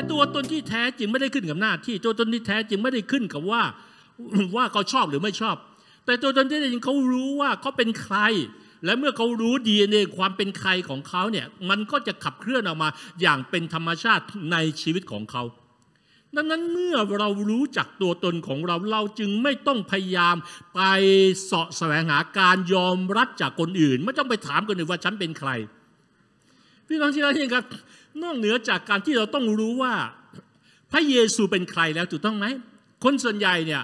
แต่ตัวตนที่แท้จริงไม่ได้ขึ้นกับหน้าที่ตัวตนที่แท้จริงไม่ได้ขึ้นกับว่าว่าเขาชอบหรือไม่ชอบ แต่ตัวตนที่แท้จริงเขารู้ว่าเขาเป็นใคร และเมื่อเขารู้ดีในความเป็นใครของเขาเนี่ยมันก็จะขับเคลื่อนออกมาอย่างเป็นธรรมชาติในชีวิตของเขาดังนั้นเมื่อเรารู้จักตัวตนของเราเราจึงไม่ต้องพยายามไปเสาะแสวงหาการยอมรับจากคนอื่น ไม่ต้องไปถามคนอื่นว่าฉันเป็นใคร พี่น้องที่รักยิ่ครับนอกเหนือจากการที่เราต้องรู้ว่า พระเยซูเป็นใครแล้วถูกต้องไหมคนส่วนใหญ่เนี่ย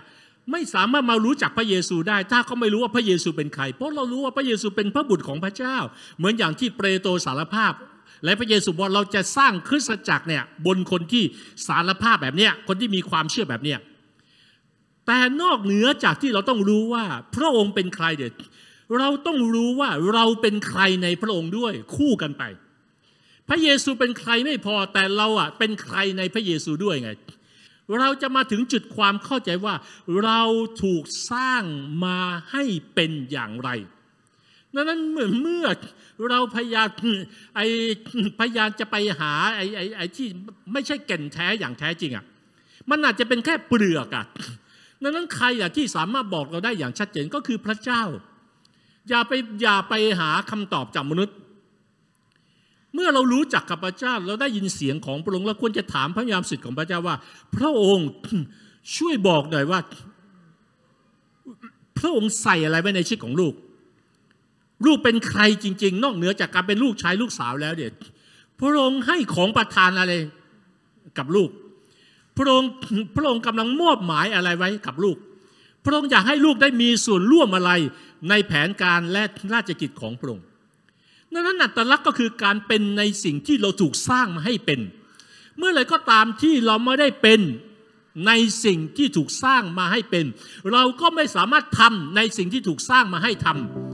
ไม่สามารถมารู้จักพระเยซูได้ ถ้าเขาไม่รู้ว่าพระเยซูเป็นใคร เพราะเรารู้ว่าพระเยซูเป็นพระบุตรของพระเจ้า เหมือนอย่างที่เปโตรสารภาพ และพระเยซูบอกเราจะสร้างคริสตจักรเนี่ยบนคนที่สารภาพแบบเนี้ยคนที่มีความเชื่อแบบเนี้ยแต่นอกเหนือจากที่เราต้องรู้ว่าพระองค์เป็นใครเด็ดเราต้องรู้ว่าเราเป็นใครในพระองค์ด้วยคู่กันไป พระเยซูเป็นใครไม่พอแต่เราอะเป็นใครในพระเยซูด้วยไง เราจะมาถึงจุดความเข้าใจว่า เราถูกสร้างมาให้เป็นอย่างไรดังนั้นเมื่อเมื่อเราพยายามไอพยายามจะไปหาไอไอไอที่ไม่ใช่แก่นแท้อย่างแท้จริงอะมันอาจจะเป็นแค่เปลือกอะดังนั้นใครอะที่สามารถบอกเราได้อย่างชัดเจนก็คือพระเจ้า อย่าไปอย่าไปหาคำตอบจากมนุษย์ เมื่อเรารู้จักกับพระเจ้าเราได้ยินเสียงของพระองค์เราควรจะถามพระยามสิทธิ์ของพระเจ้าว่า พระองค์ช่วยบอกหน่อยว่า พระองค์ใส่อะไรไว้ในชีวิตของลูก ลูกเป็นใครจริง ๆ นอกเหนือจากการเป็นลูกชายลูกสาวแล้วเด็ดพระองค์ให้ของประทานอะไรกับลูก พระองค์พระองค์กำลังมอบหมายอะไรไว้กับลูก พระองค์อยากให้ลูกได้มีส่วนร่วมอะไรในแผนการและราชกิจของพระองค์ ดังนั้นอัตลักษณ์ก็คือการเป็นในสิ่งที่เราถูกสร้างมาให้เป็น เมื่อไรก็ตามที่เราไม่ได้เป็นในสิ่งที่ถูกสร้างมาให้เป็น เราก็ไม่สามารถทำในสิ่งที่ถูกสร้างมาให้ทำ